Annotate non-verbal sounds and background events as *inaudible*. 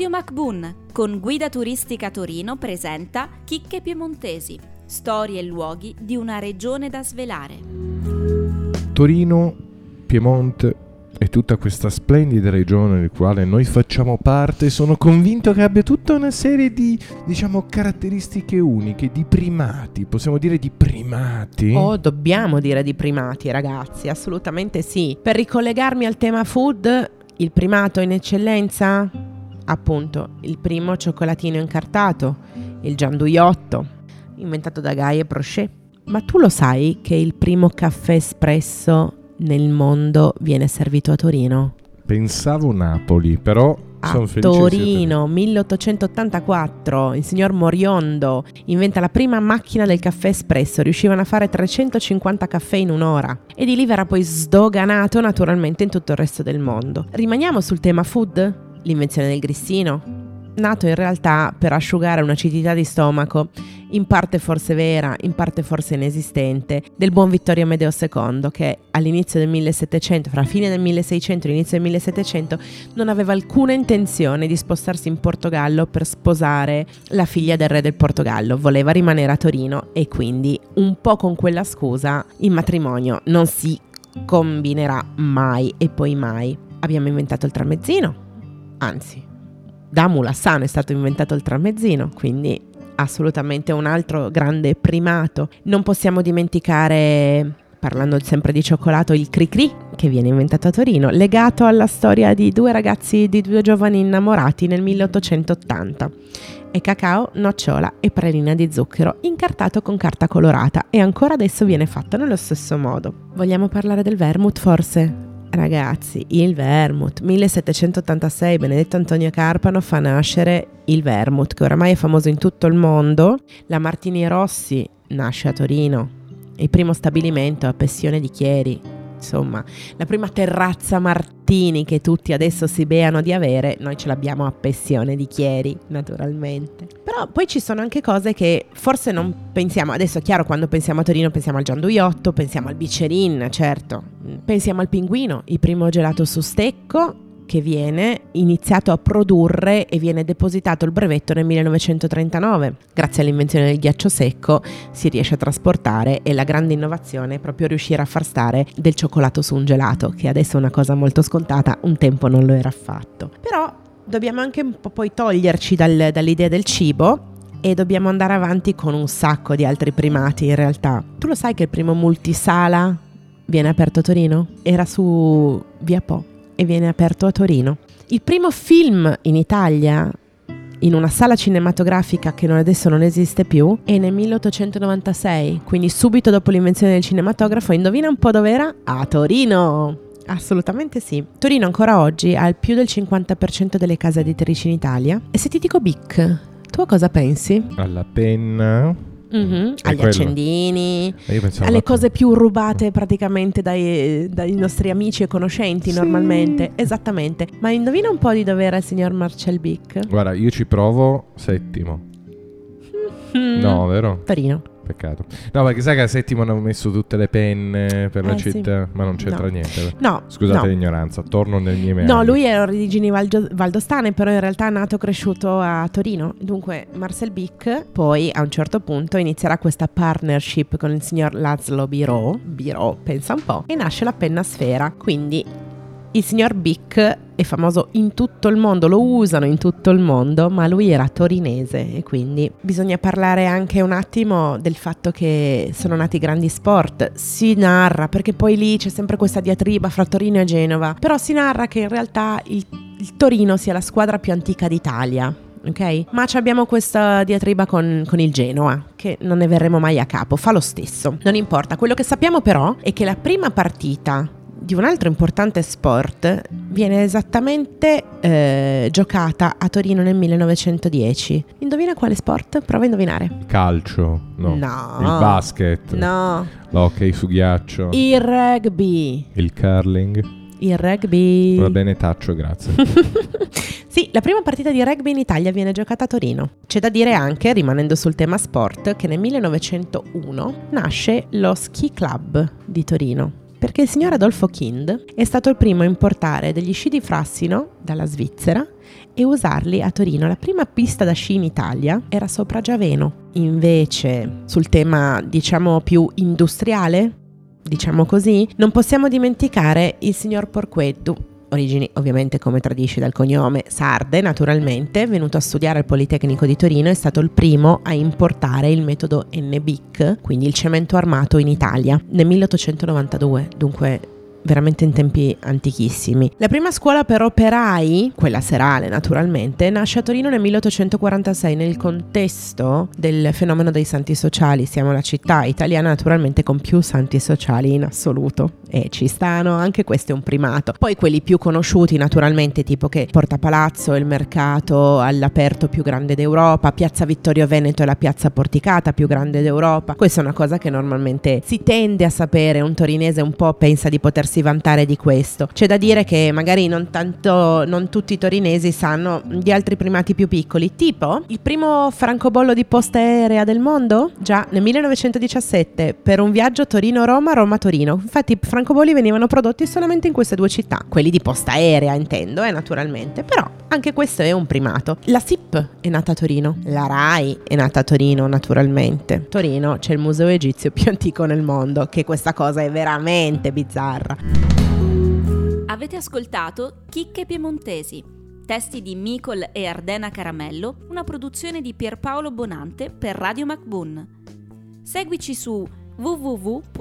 Radio MacBoon con Guida Turistica Torino presenta Chicche Piemontesi, storie e luoghi di una regione da svelare. Torino, Piemonte e tutta questa splendida regione del quale noi facciamo parte, sono convinto che abbia tutta una serie di, diciamo, caratteristiche uniche, di primati, possiamo dire di primati? Oh, dobbiamo dire di primati, ragazzi, assolutamente sì. Per ricollegarmi al tema food, il primato in eccellenza? Appunto il primo cioccolatino incartato, il gianduiotto, inventato da Guy e Prochet. Ma tu lo sai che il primo caffè espresso nel mondo viene servito a Torino? Pensavo Napoli, però a Torino, 1884, il signor Moriondo inventa la prima macchina del caffè espresso, riuscivano a fare 350 caffè in un'ora e di lì verrà poi sdoganato naturalmente in tutto il resto del mondo. Rimaniamo sul tema food? L'invenzione del grissino, nato in realtà per asciugare un'acidità di stomaco, in parte forse vera, in parte forse inesistente, del buon Vittorio Amedeo II che all'inizio del 1700, fra fine del 1600 e l'inizio del 1700, non aveva alcuna intenzione di spostarsi in Portogallo per sposare la figlia del re del Portogallo, voleva rimanere a Torino e quindi un po' con quella scusa il matrimonio non si combinerà mai e poi mai. Abbiamo inventato il tramezzino anzi, da Mulassano è stato inventato il tramezzino, quindi assolutamente un altro grande primato. Non possiamo dimenticare, parlando sempre di cioccolato, il Cricri che viene inventato a Torino, legato alla storia di due ragazzi, di due giovani innamorati nel 1880. È cacao, nocciola e pralina di zucchero, incartato con carta colorata e ancora adesso viene fatto nello stesso modo. Vogliamo parlare del vermouth forse? Ragazzi, il vermouth, 1786 Benedetto Antonio Carpano fa nascere il vermouth che oramai è famoso in tutto il mondo. La Martini Rossi nasce a Torino, il primo stabilimento a Pessione di Chieri, insomma, la prima terrazza Martini che tutti adesso si beano di avere, noi ce l'abbiamo a Pessione di Chieri, naturalmente. Però poi ci sono anche cose che forse non pensiamo, adesso è chiaro quando pensiamo a Torino pensiamo al gianduiotto, pensiamo al bicerin, certo, pensiamo al pinguino, il primo gelato su stecco, che viene iniziato a produrre e viene depositato il brevetto nel 1939. Grazie all'invenzione del ghiaccio secco si riesce a trasportare e la grande innovazione è proprio riuscire a far stare del cioccolato su un gelato, che adesso è una cosa molto scontata, un tempo non lo era affatto. Però dobbiamo anche un po' poi toglierci dal, dall'idea del cibo e dobbiamo andare avanti con un sacco di altri primati in realtà. Tu lo sai che il primo multisala viene aperto a Torino? Era su Via Po e viene aperto a Torino. Il primo film in Italia in una sala cinematografica che adesso non esiste più è nel 1896, quindi subito dopo l'invenzione del cinematografo. Indovina un po' dove era? A Torino! Assolutamente sì. Torino ancora oggi ha il più del 50% delle case editrici in Italia. E se ti dico Bic, tu a cosa pensi? Alla penna Mm-hmm, agli quello. accendini, alle cose più rubate praticamente dai, dai nostri amici e conoscenti sì. normalmente. Esattamente. Ma indovina un po' di dove era il signor Marcel Bic? Guarda, io ci provo settimo. Mm-hmm. No, vero? Torino. Peccato. No, perché sai che a settimo hanno messo tutte le penne per la eh, città, sì. ma non c'entra no. niente. No. Scusate no. l'ignoranza, torno nel mio meandri. No, lui è origini valdo- valdostane, però in realtà è nato e cresciuto a Torino. Dunque Marcel Bic poi a un certo punto inizierà questa partnership con il signor Laszlo Biro, Biro, pensa un po', e nasce la penna sfera. Quindi il signor Bic è famoso in tutto il mondo, lo usano in tutto il mondo, ma lui era torinese e quindi bisogna parlare anche un attimo del fatto che sono nati grandi sport. Si narra, perché poi lì c'è sempre questa diatriba fra Torino e Genova, però si narra che in realtà il, il Torino sia la squadra più antica d'Italia. Ok? Ma abbiamo questa diatriba con, con, il Genoa, che non ne verremo mai a capo, fa lo stesso. Non importa, quello che sappiamo però è che la prima partita di un altro importante sport viene esattamente eh, giocata a Torino nel 1910. Indovina quale sport? Prova a indovinare. Il calcio? No. no. Il basket? No. L'hockey su ghiaccio? Il rugby. Il curling? Il rugby. Va bene, taccio, grazie. *laughs* sì, la prima partita di rugby in Italia viene giocata a Torino. C'è da dire anche, rimanendo sul tema sport, che nel 1901 nasce lo Ski Club di Torino Perché il signor Adolfo Kind è stato il primo a importare degli sci di Frassino dalla Svizzera e usarli a Torino. La prima pista da sci in Italia era sopra Giaveno. Invece, sul tema diciamo più industriale, diciamo così, non possiamo dimenticare il signor Porqueddu, origini ovviamente come tradisce dal cognome sarde naturalmente, venuto a studiare al Politecnico di Torino, è stato il primo a importare il metodo NBIC, quindi il cemento armato in Italia, nel 1892, dunque veramente in tempi antichissimi. La prima scuola per operai, quella serale naturalmente, nasce a Torino nel 1846 nel contesto del fenomeno dei santi sociali. Siamo la città italiana naturalmente con più santi sociali in assoluto e ci stanno, anche questo è un primato. Poi quelli più conosciuti naturalmente tipo che Porta Palazzo il mercato all'aperto più grande d'Europa, Piazza Vittorio Veneto è la piazza porticata più grande d'Europa. Questa è una cosa che normalmente si tende a sapere, un torinese un po' pensa di poter potersi vantare di questo. C'è da dire che magari non, tanto, non tutti i torinesi sanno di altri primati più piccoli, tipo il primo francobollo di posta aerea del mondo, già nel 1917, per un viaggio Torino-Roma, Roma-Torino. Infatti i francobolli venivano prodotti solamente in queste due città, quelli di posta aerea intendo, eh, naturalmente, però anche questo è un primato. La SIP è nata a Torino, la RAI è nata a Torino naturalmente. Torino c'è il museo egizio più *laughs* antico nel mondo, che questa cosa è veramente bizzarra. Avete ascoltato Chicche Piemontesi, testi di Micol e Ardena Caramello, una produzione di Pierpaolo Bonante per Radio MacBoon. Seguici su www.mbun.it.